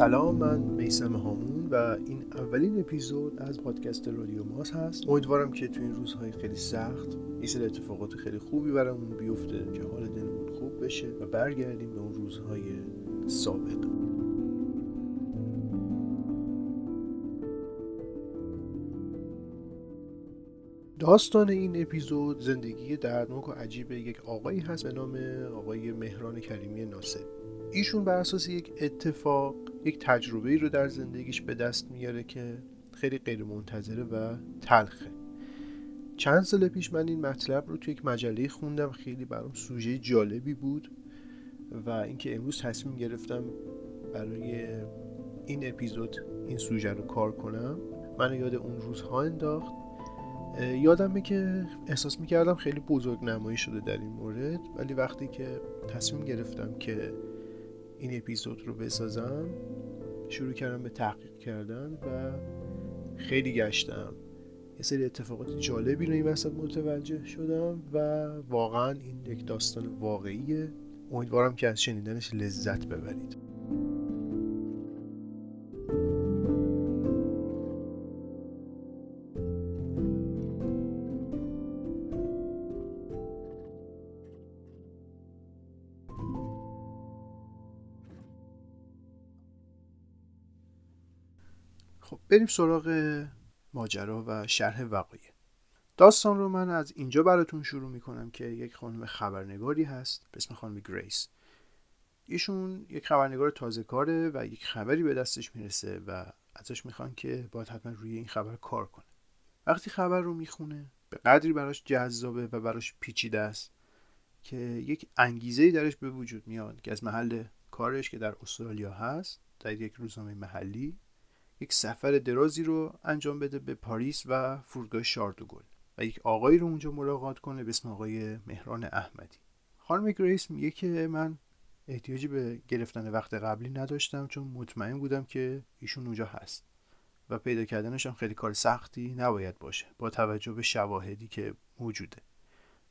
سلام من میسم هامون و این اولین اپیزود از پادکست رادیو ماس هست. امیدوارم که تو این روزهای خیلی سخت یه سری اتفاقات خیلی خوبی برامون بیفته که حال دلمون خوب بشه و برگردیم به اون روزهای سابق. داستان این اپیزود زندگی دردناک و عجیب یک آقایی هست به نام آقای مهران کریمی ناصر. ایشون بر اساس یک اتفاق یک تجربه رو در زندگیش به دست میاره که خیلی غیر منتظره و تلخه. چند سال پیش من این مطلب رو توی یک مجله خوندم. خیلی برام سوژه جالبی بود و اینکه امروز تصمیم گرفتم برای این اپیزود این سوژه رو کار کنم. من یاد اون روزها انداخت. یادمه که احساس می‌کردم خیلی بزرگ نمایی شده در این مورد ولی وقتی که تصمیم گرفتم که این اپیزود رو بسازم. شروع کردم به تحقیق کردن و خیلی گشتم. یه سری اتفاقات جالبی رو این وسط متوجه شدم و واقعا این یک داستان واقعیه. امیدوارم که از شنیدنش لذت ببرید. بریم سراغ ماجرا و شرح وقایع. داستان رو من از اینجا براتون شروع می‌کنم که یک خانم خبرنگاری هست به اسم خانم گریس. ایشون یک خبرنگار تازه کاره و یک خبری به دستش می‌رسه و ازش می‌خوان که باید حتما روی این خبر کار کنه. وقتی خبر رو می‌خونه به قدری براش جذابه و براش پیچیده است که یک انگیزه درش به وجود میاد که از محل کارش که در استرالیا هست در یک روزنامه محلی یک سفر درازی رو انجام بده به پاریس و فرودگاه شاردوگل و یک آقایی رو اونجا ملاقات کنه به اسم آقای مهران احمدی. خانم گریس میگه که من احتیاجی به گرفتن وقت قبلی نداشتم چون مطمئن بودم که ایشون اونجا هست و پیدا کردنش هم خیلی کار سختی نباید باشه با توجه به شواهدی که موجوده.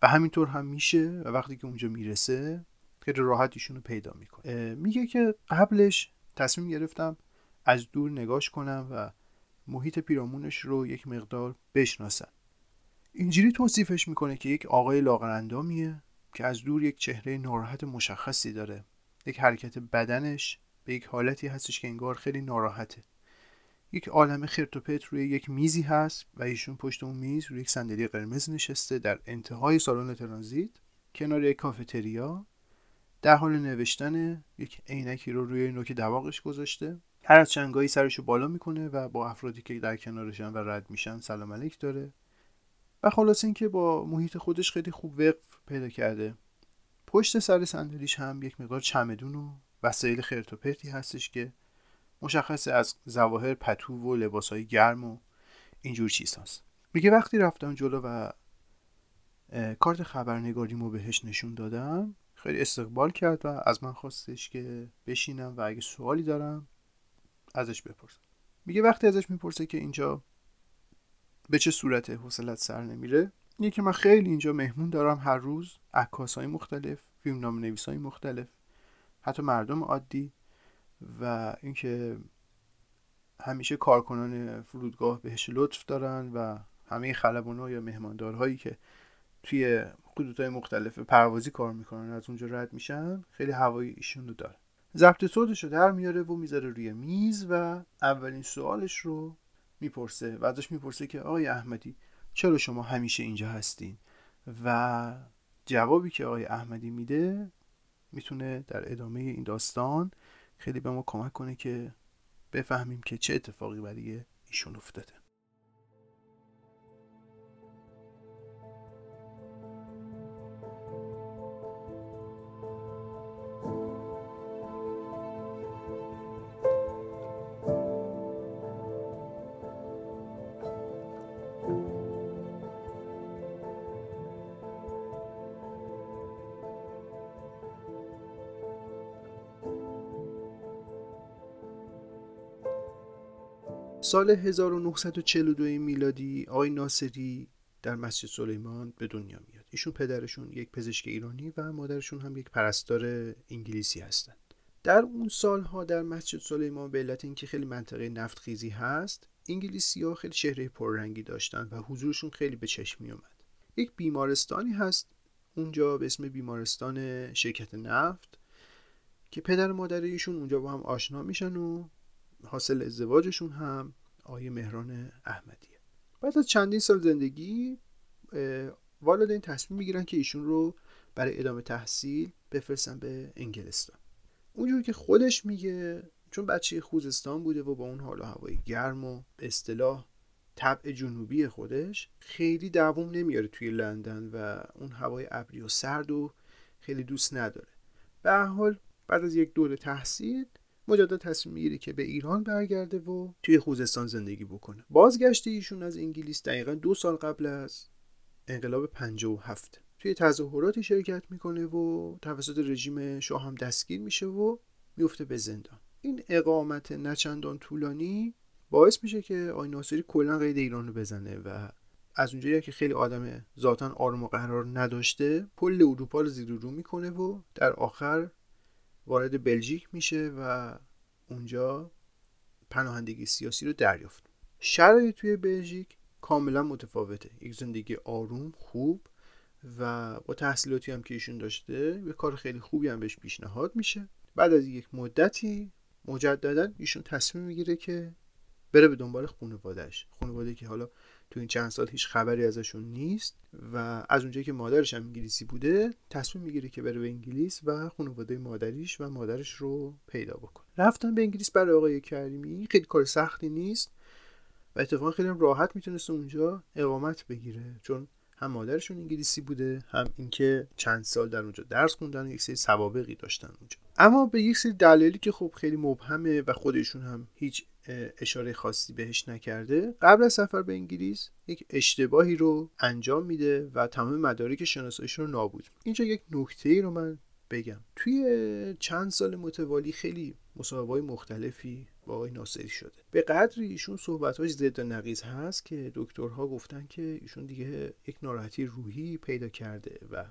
و همینطور هم میشه و وقتی که اونجا می‌رسه خیلی راحت ایشون رو پیدا می‌کنه. میگه که قبلش تصمیم گرفتم از دور نگاش کنم و محیط پیرامونش رو یک مقدار بشناسم. اینجوری توصیفش می‌کنه که یک آقای لاغرندامیه که از دور یک چهره ناراحت مشخصی داره. یک حرکت بدنش به یک حالتی هستش که انگار خیلی ناراحته. یک عالم خرت روی یک میزی هست و ایشون پشت اون میز روی یک صندلی قرمز نشسته در انتهای سالن ترانزیت کنار یک کافتریا. در حال نوشتن یک عینکی رو روی نوک دواقش گذاشته. هر از چنگایی سرشو بالا می‌کنه و با افرادی که در کنارشن و رد میشن سلام علیک داره. و خلاص اینکه با محیط خودش خیلی خوب وقف پیدا کرده. پشت سر صندلیش هم یک مقدار چمدون و وسایل خرت و پرتی هستش که مشخصه از زواهر پتو و لباسهای گرم و اینجور چیز هست میگه وقتی رفتم جلو و کارت خبرنگاریمو بهش نشون دادم خیلی استقبال کرد و از من خواستش که بشینم و اگه سوالی دارم ازش بپرس میگه وقتی ازش می‌پرسه که اینجا به چه صورت حوصلت سر نمیره میگه که من خیلی اینجا مهمون دارم هر روز عکاس های مختلف فیلم نام نویس های مختلف حتی مردم عادی و اینکه همیشه کارکنان فرودگاه بهش لطف دارن و همه خلبان یا مهماندارهایی که توی خطوط مختلف پروازی کار می‌کنن از اونجا رد میشن خیلی هوایی ایشون رو داره ضبط صوتش رو در میاره و می‌ذاره روی میز و اولین سوالش رو می‌پرسه و ازش می‌پرسه که آقای احمدی چرا شما همیشه اینجا هستین؟ و جوابی که آقای احمدی میده می‌تونه در ادامه این داستان خیلی به ما کمک کنه که بفهمیم که چه اتفاقی برای ایشون افتاده. سال 1942 میلادی آقای ناصری در مسجد سلیمان به دنیا میاد. ایشون پدرشون یک پزشک ایرانی و مادرشون هم یک پرستار انگلیسی هستند. در اون سالها در مسجد سلیمان به علت اینکه خیلی منطقه نفت خیزی هست انگلیسی ها خیلی چهره پررنگی داشتن و حضورشون خیلی به چشم می اومد یک بیمارستانی هست اونجا به اسم بیمارستان شرکت نفت که پدر مادر ایشون اونجا با هم آشنا میشن و حاصل ازدواجشون هم. آیه مهران احمدیه. بعد از چندین سال زندگی والدین تصمیم می‌گیرن که ایشون رو برای ادامه تحصیل بفرستن به انگلستان. اونجور که خودش میگه چون بچه خوزستان بوده و با اون حال و هوای گرم و اصطلاح طبع جنوبی خودش خیلی دووم نمیاره توی لندن و اون هوای ابری و سرد و خیلی دوست نداره. به حال بعد از یک دوره تحصیل مجدد تصمیم می‌گیره که به ایران برگرده و توی خوزستان زندگی بکنه. بازگشت ایشون از انگلیس دقیقا دو سال قبل از انقلاب 57 توی تظاهراتی شرکت می‌کنه و توسط رژیم شاه هم دستگیر میشه و میفته به زندان. این اقامت نچندان طولانی باعث میشه که آی ناصری کلا قید ایران رو بزنه و از اونجایی که خیلی آدم ذاتا آروم و قرار نداشته کل اروپا رو زیر رو می‌کنه و در آخر وارد بلژیک میشه و اونجا پناهندگی سیاسی رو دریافت. شرایط توی بلژیک کاملا متفاوته. یک زندگی آروم خوب و با تحصیلاتی هم که ایشون داشته یه کار خیلی خوبی هم بهش پیشنهاد میشه. بعد از یک مدتی مجددا ایشون تصمیم می‌گیره که بره به دنبال خانوادهش خانواده که حالا تو این چند سال هیچ خبری ازشون نیست و از اونجایی که مادرش هم انگلیسی بوده تصمیم می‌گیره که بره به انگلیس و خانواده مادریش و مادرش رو پیدا بکنه. رفتن به انگلیس برای آقای کریمی خیلی کار سختی نیست و اتفاقا خیلی راحت می‌تونست اونجا اقامت بگیره چون هم مادرشون انگلیسی بوده هم اینکه چند سال در اونجا درس خوندن و یک سری سوابقی داشتن اونجا. اما به یک سری دلایلی که خب خیلی مبهمه و خودشون هم هیچ اشاره خاصی بهش نکرده. قبل از سفر به انگلیس یک اشتباهی رو انجام میده و تمام مدارک شناساییش رو نابود. اینجا یک نکته ای رو من بگم. توی چند سال متوالی خیلی مصاحبه مختلفی با آقای ناصری شده. به قدری ایشون صحبتاش ضد نقیز هست که دکترها گفتن که ایشون دیگه یک ناراحتی روحی پیدا کرده و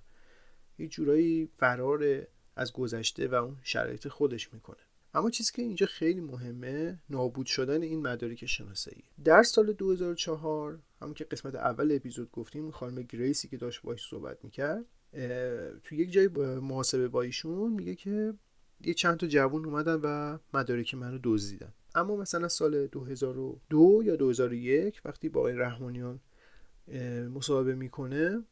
یه جورایی فرار از گذشته و اون شرایط خودش می‌کنه. اما چیزی که اینجا خیلی مهمه نابود شدن این مدارک شناسایی. در سال 2004 همون که قسمت اول اپیزود گفتیم خانم گریسی که داشت باش صحبت می‌کرد تو یک جای محاسبه با ایشون میگه که یه چند تا جوون اومدن و مدارک منو دزدیدن. اما مثلا سال 2002 یا 2001 وقتی با آقای رحمانیان مصاحبه می‌کنه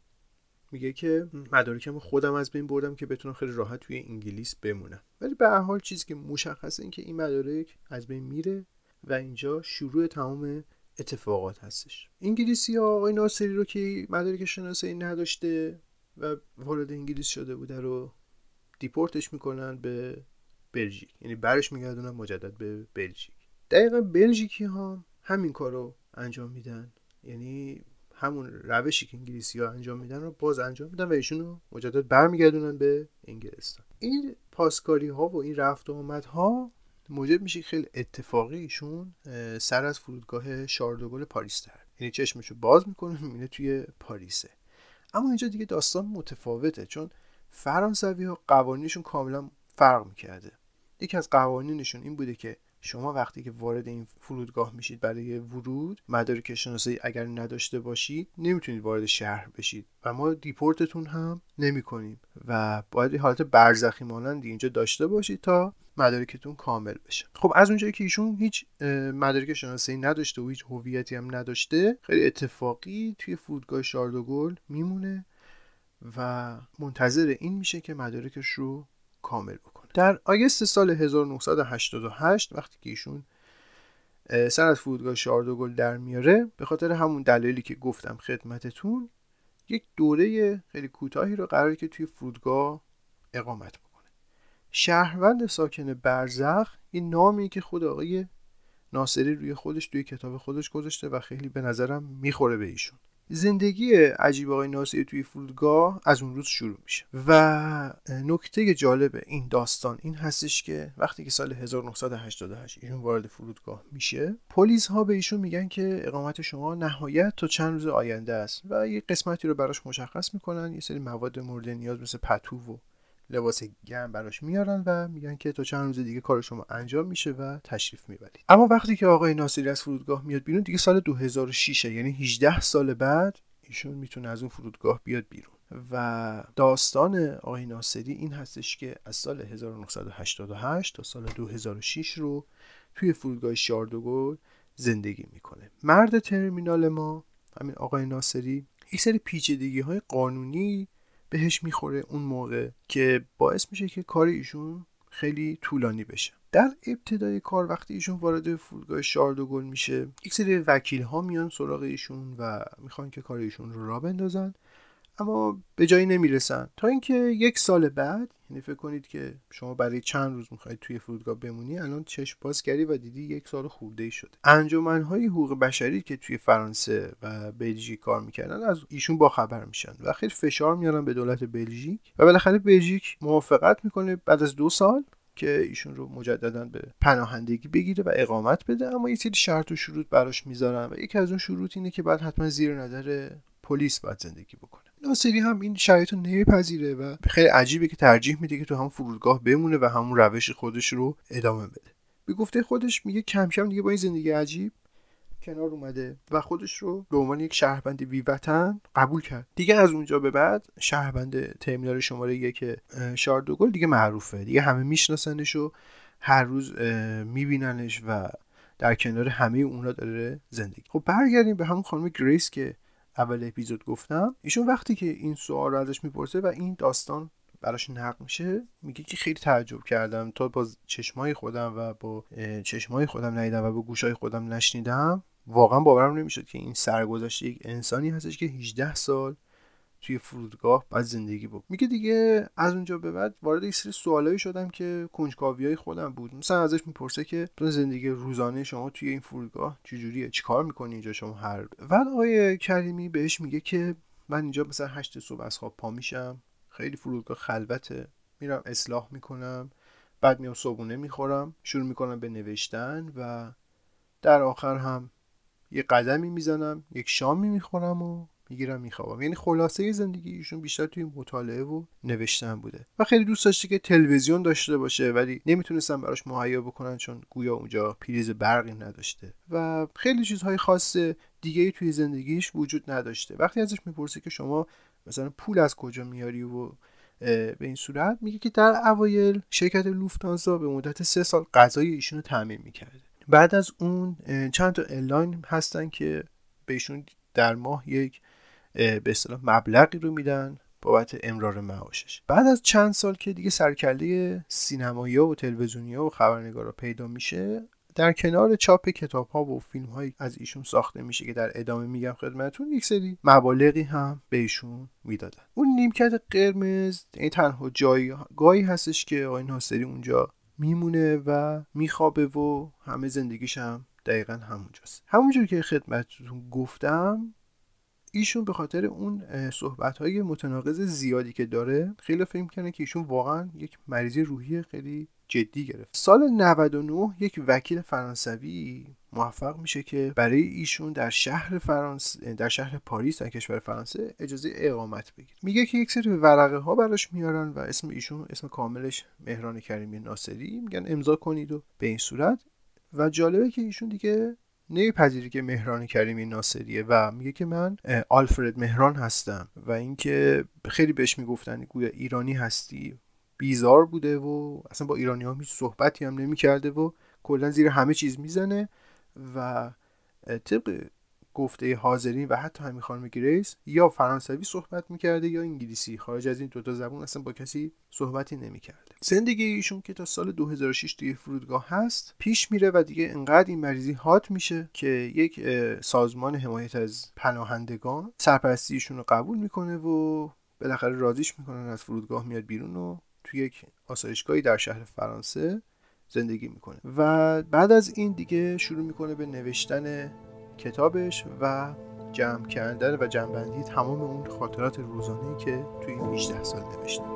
میگه که مدارکم خودم از بین بردم که بتونم خیلی راحت توی انگلیس بمونم. ولی به هر حال چیزی که مشخصه این که این مدارک از بین میره و اینجا شروع تمام اتفاقات هستش. انگلیسی ها آقای ناصری رو که مدارک شناسایی نداشته و وارد انگلیس شده بوده رو دیپورتش می‌کنن به بلژیک. یعنی برش میگردونن مجدد به بلژیک. دقیقا بلژیکی ها همین کار رو انجام میدن. یعنی همون روشی که انگلیسی ها انجام میدن رو باز انجام میدن و ایشون رو مجدد برمیگردونن به انگلستان. این پاسکاری ها و این رفت و آمد ها موجب میشه خیلی اتفاقی ایشون سر از فرودگاه شارل دوگل پاریس در. یعنی چشمشو باز می‌کنه می‌بینه توی پاریسه. اما اینجا دیگه داستان متفاوته چون فرانسوی ها قوانینشون کاملا فرق می‌کرده. یکی از قوانینشون این بوده که شما وقتی که وارد این فرودگاه میشید برای ورود مدارک شناسایی اگر نداشته باشید نمی‌تونید وارد شهر بشید و ما deport تون هم نمی‌کنیم و باید حالت برزخی مانندی اینجا داشته باشید تا مدارکتون کامل بشه. خب از اونجایی که ایشون هیچ مدارک شناسایی نداشته و هیچ هویتی هم نداشته خیلی اتفاقی توی فرودگاه شاردوگل میمونه و منتظر این میشه که مدارکش رو کامل بکنه. در آگست سال 1988 وقتی که ایشون سر از فرودگاه شاردوگل در میاره به خاطر همون دلیلی که گفتم خدمتتون یک دوره خیلی کوتاهی رو قراره که توی فرودگاه اقامت بکنه. شهروند ساکن برزخ این نامی که خود آقای ناصری روی خودش توی کتاب خودش گذاشته و خیلی به نظرم می‌خوره به ایشون. زندگی عجیب آقای ناصری توی فرودگاه از اون روز شروع میشه. و نکته جالب این داستان این هستش که وقتی که سال 1988 ایشون وارد فرودگاه میشه پلیس ها به ایشون میگن که اقامت شما نهایت تا چند روز آینده است و یه قسمتی رو براش مشخص می‌کنن یه سری مواد مورد نیاز مثل پتو و لباس گرم براش میارن و میگن که تا چند روز دیگه کار شما انجام میشه و تشریف می‌برید. اما وقتی که آقای ناصری از فرودگاه میاد بیرون دیگه سال 2006 یعنی 18 سال بعد ایشون می‌تونه از اون فرودگاه بیاد بیرون. و داستان آقای ناصری این هستش که از سال 1988 تا سال 2006 رو توی فرودگاه شاردوگل زندگی می‌کنه. مرد ترمینال ما همین آقای ناصری یک سری پیچیدگی های قانونی بهش می‌خوره اون موقع که باعث میشه که کار ایشون خیلی طولانی بشه. در ابتدای کار وقتی ایشون وارد فرودگاه شاردوگل میشه یک سری وکیل ها میان سراغ ایشون و می‌خوان که کار ایشون رو را بندازن. اما به جایی نمی‌رسن. تا اینکه یک سال بعد یعنی فکر کنید که شما برای چند روز می‌خواید توی فرودگاه بمونی الان چشم باز کردی و دیدی یک سال خورده ای شده. انجمنهای حقوق بشری که توی فرانسه و بلژیک کار می‌کردن از ایشون با خبر میشن و خیلی فشار میارن به دولت بلژیک و بالاخره بلژیک موافقت می‌کنه بعد از دو سال که ایشون رو مجددا به پناهندگی بگیره و اقامت بده. اما یه سری شرط و شروط براش می‌ذارن و یکی از اون شروط اینه که بعد حتما زیر نظر پلیس باید زندگی بکنه. ناصری هم این شرایط رو نمیپذیره و خیلی عجیبه که ترجیح میده که تو همون فرودگاه بمونه و همون روش خودش رو ادامه بده. به گفته خودش میگه کم کم دیگه با این زندگی عجیب کنار اومده و خودش رو به عنوان یک شهروند بی وطن قبول کرد. دیگه از اونجا به بعد شهروند ترمینال شماره یک شارل دوگل دیگه معروفه. دیگه همه میشناسنش و هر روز میبیننش و در کنار همه اونا داره زندگی. خب برگردیم به همون خانم گریس که اول اپیزود گفتم ایشون وقتی که این سوال رو ازش می‌پرسه و این داستان براش نقل میشه میگه که خیلی تعجب کردم. تا با چشمای خودم و با چشمای خودم ندیدم و با گوشای خودم نشنیدم واقعا باورم نمی‌شد که این سرگذشت یک انسانی هستش که 18 سال توی فرودگاه بعد زندگی بود میگه دیگه از اونجا به بعد وارد یه سری سوالایی شدم که کنجکاوی خودم بود. مثلا ازش می‌پرسه که زندگی روزانه شما توی این فرودگاه چجوریه؟ چیکار می‌کنی اینجا شما هر بعد آقای کریمی بهش میگه که من اینجا مثلا هشت صبح از خواب پا میشم. خیلی فرودگاه خلوته. میرم اصلاح می‌کنم. بعد میام صبحونه می‌خورم. شروع می‌کنم به نوشتن و در آخر هم یه قدمی می‌زنم یک شامی می‌خورم و می‌گیرم میخوابم. یعنی خلاصه زندگی ایشون بیشتر توی مطالعه و نوشتن بوده. و خیلی دوست داشته که تلویزیون داشته باشه ولی نمی‌تونستن براش مهیا بکنن چون گویا اونجا پریز برقی نداشته. و خیلی چیزهای خاص دیگه توی زندگیش وجود نداشته. وقتی ازش می‌پرسه که شما مثلا پول از کجا میاری و به این صورت میگه که در اوایل شرکت لوفتانزا به مدت سه سال غذای ایشون رو تعمین می‌کرده. بعد از اون چند تا الاین هستن که بهشون در ماه یک به اصطلاح مبلغی رو میدن بابت امرار معاشش. بعد از چند سال که دیگه سرکله سینمایی و تلویزیونی و خبرنگارا پیدا میشه در کنار چاپ کتاب ها و فیلم هایی از ایشون ساخته میشه که در ادامه میگم خدمتون یک سری مبالغی هم به ایشون می‌دادن. اون نیمکت قرمز این تنها جایگاهی هستش که آقای ناصری اونجا میمونه و میخوابه و همه زندگیش هم دقیقا همونجاست. همونجور که خدمتتون گفتم ایشون به خاطر اون صحبت های متناقض زیادی که داره خیلی فکر می‌کنه که ایشون واقعا یک مریضی روحی خیلی جدی گرفت. سال 99 یک وکیل فرانسوی موفق میشه که برای ایشون در شهر فرانسه در شهر پاریس در کشور فرانسه اجازه اقامت بگیره. میگه که یک سری ورقه ها براش میارن و اسم ایشون اسم کاملش مهران کریمی ناصری. میگن امضا کنید و به این صورت. و جالبه که ایشون دیگه نمیپذیره که مهران کریمی ناصریه و میگه که من آلفرد مهران هستم و اینکه خیلی بهش می‌گفتن گویا ایرانی هستی. بیزار بوده و اصلا با ایرانی ها هیچ صحبتی هم نمی‌کرده و کلا زیر همه چیز می‌زنه و طبق گفته حاضرین و حتی همین خانم گریس یا فرانسوی صحبت می‌کرده یا انگلیسی. خارج از این دوتا زبون اصلا با کسی صحبتی نمی‌کرده. زندگی ایشون که تا سال 2006 توی فرودگاه هست پیش میره و دیگه انقدر این مریضی هات میشه که یک سازمان حمایت از پناهندگان سرپرستیشون رو قبول می‌کنه و بالاخره راضیش می‌کنن از فرودگاه میاد بیرون و توی یک آسایشگاهی در شهر فرانسه زندگی می‌کنه. و بعد از این دیگه شروع می‌کنه به نوشتن کتابش و جمع کردن و جمعبندی تمام اون خاطرات روزانه‌ای که توی این 18 سال نوشته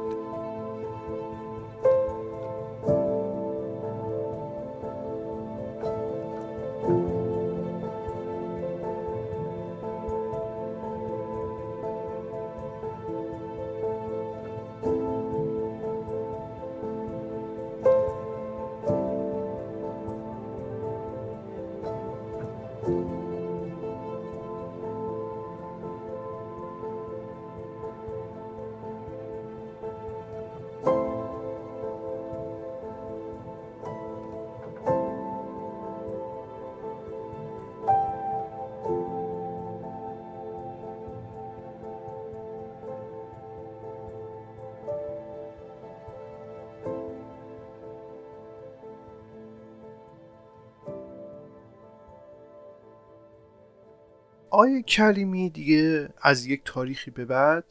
آقای کریمی دیگه از یک تاریخی به بعد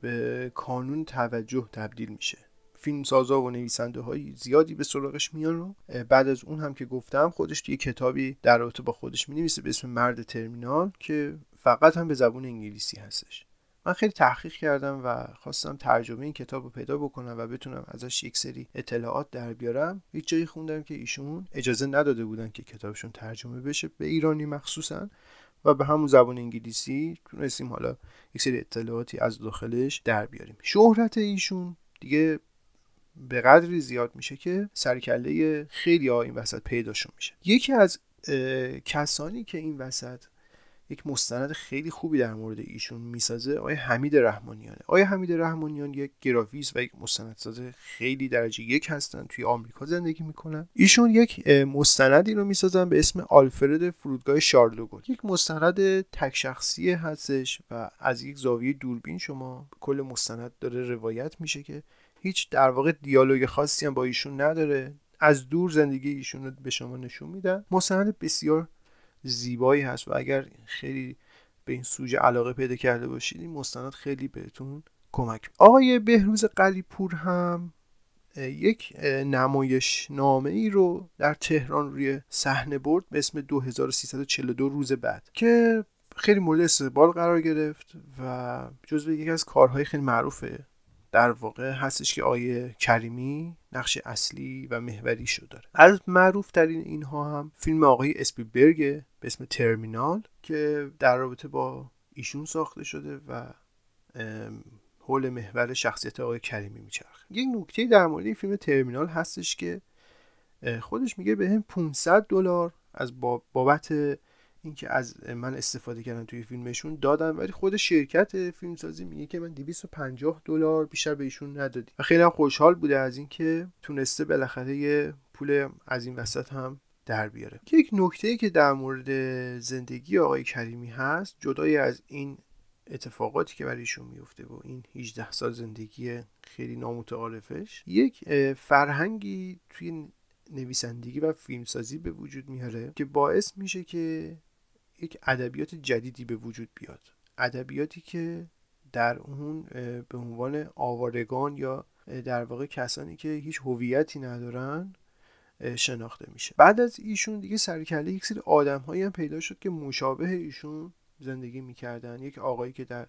به کانون توجه تبدیل میشه؟ فیلم سازا و نویسنده های زیادی به سراغش میان و بعد از اون هم که گفتم خودش دیگه کتابی در رابطه با خودش می به اسم مرد ترمینال که فقط هم به زبون انگلیسی هستش. من خیلی تحقیق کردم و خواستم ترجمه این کتاب رو پیدا بکنم و بتونم ازش یک سری اطلاعات در بیارم. یک جایی خوندم که ایشون اجازه نداده بودن که کتابشون ترجمه بشه. به ایرانی مخصوصا. و به همون زبان انگلیسی تونستیم حالا یک سری اطلاعاتی از داخلش در بیاریم. شهرت ایشون دیگه به قدری زیاد میشه که سرکله خیلی ها این وسط پیداشون میشه. یکی از کسانی که این وسط یک مستند خیلی خوبی در مورد ایشون می‌سازه آقای حمید رحمانیانه. آقای حمید رحمانیان یک گرافیست و یک مستندساز خیلی درجه یک هستن توی آمریکا زندگی می‌کنن. ایشون یک مستندی رو می‌سازن به اسم آلفرد فرودگاه شارلوگون. یک مستند تک شخصی هستش و از یک زاویه دوربین شما کل مستند داره روایت میشه که هیچ در واقع دیالوگ خاصی هم با ایشون نداره. از دور زندگی ایشون رو به شما نشون میدن. مستند بسیار زیبایی هست و اگر خیلی به این سوژه علاقه پیدا کرده باشید این مستند خیلی بهتون کمک آقای بهروز قلیپور هم یک نمایش نامه ای رو در تهران روی صحنه برد به اسم 2342 روز بعد که خیلی مورد استقبال قرار گرفت و جزو یکی از کارهای خیلی معروفه. در واقع هستش که آیه کریمی نقش اصلی و محوری شو داره. از معروف ترین اینها هم فیلم آقای اسپیلبرگ به اسم ترمینال که در رابطه با ایشون ساخته شده و حول محور شخصیت آقای کریمی میچرخه. یک نکته در مورد فیلم ترمینال هستش که خودش میگه به هم 500 دلار از بابت اینکه از من استفاده کردن توی فیلمشون دادن ولی خود شرکت فیلمسازی میگه که من 250 دلار بیشتر به ایشون ندادی. و خیلی هم خوشحال بوده از اینکه تونسته بالاخره یه پول از این وسط هم در بیاره. یک نکته که در مورد زندگی آقای کریمی هست جدای از این اتفاقاتی که برای ایشون میفته و این 18 سال زندگی خیلی نامتعارفش یک فرهنگی توی نویسندگی و فیلمسازی به وجود میاره که باعث میشه که یک ادبیات جدیدی به وجود بیاد. ادبیاتی که در اون به عنوان آوارگان یا در واقع کسانی که هیچ هویتی ندارن شناخته میشه. بعد از ایشون دیگه سرکله یک سری آدم هایی هم پیدا شد که مشابه ایشون زندگی می‌کردن. یک آقایی که در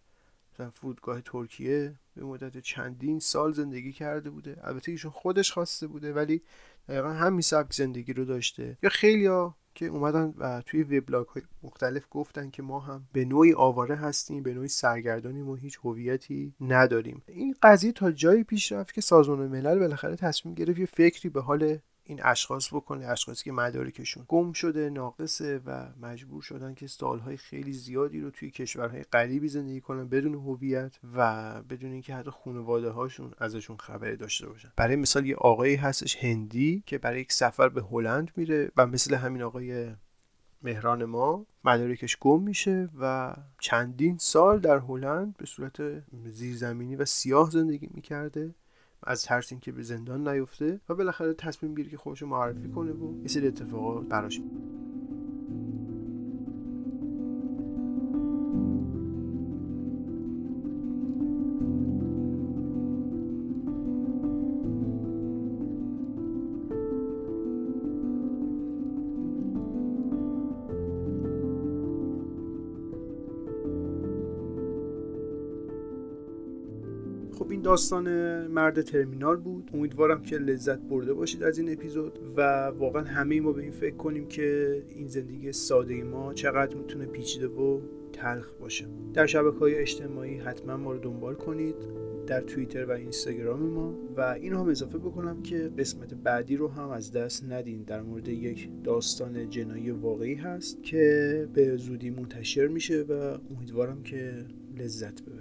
فرودگاه ترکیه به مدت چندین سال زندگی کرده بوده. البته ایشون خودش خواسته بوده ولی دقیقا همین سبک زندگی رو داشته. یا خیلی که اومدن و توی وبلاگ های مختلف گفتن که ما هم به نوعی آواره هستیم به نوعی سرگردانیم و هیچ هویتی نداریم. این قضیه تا جایی پیش رفت که سازمان ملل بالاخره تصمیم گرفت یه فکری به حال این اشخاص بکنه اشخاصی که مدارکشون گم شده ناقصه و مجبور شدن که سالهای خیلی زیادی رو توی کشورهای غریبی زندگی کنن بدون هویت و بدون اینکه حتی خانواده هاشون ازشون خبری داشته باشن. برای مثال یه آقایی هستش هندی که برای یک سفر به هلند میره و مثل همین آقای مهران ما مدارکش گم میشه و چندین سال در هلند به صورت زیرزمینی و سیاه زندگی می‌کرده. از ترس اینکه به زندان نیفته و بالاخره تصمیم گیری که خودش معرفی کنه و یه سری اتفاقات براش داستان مرد ترمینال بود. امیدوارم که لذت برده باشید از این اپیزود و واقعا همه ما به این فکر کنیم که این زندگی ساده ما چقدر می‌تونه پیچیده و تلخ باشه. در شبکه های اجتماعی حتما ما رو دنبال کنید در توییتر و اینستاگرام ما و این هم اضافه بکنم که قسمت بعدی رو هم از دست ندین. در مورد یک داستان جنایی واقعی هست که به زودی منتشر میشه و امیدوارم که لذت ببرید.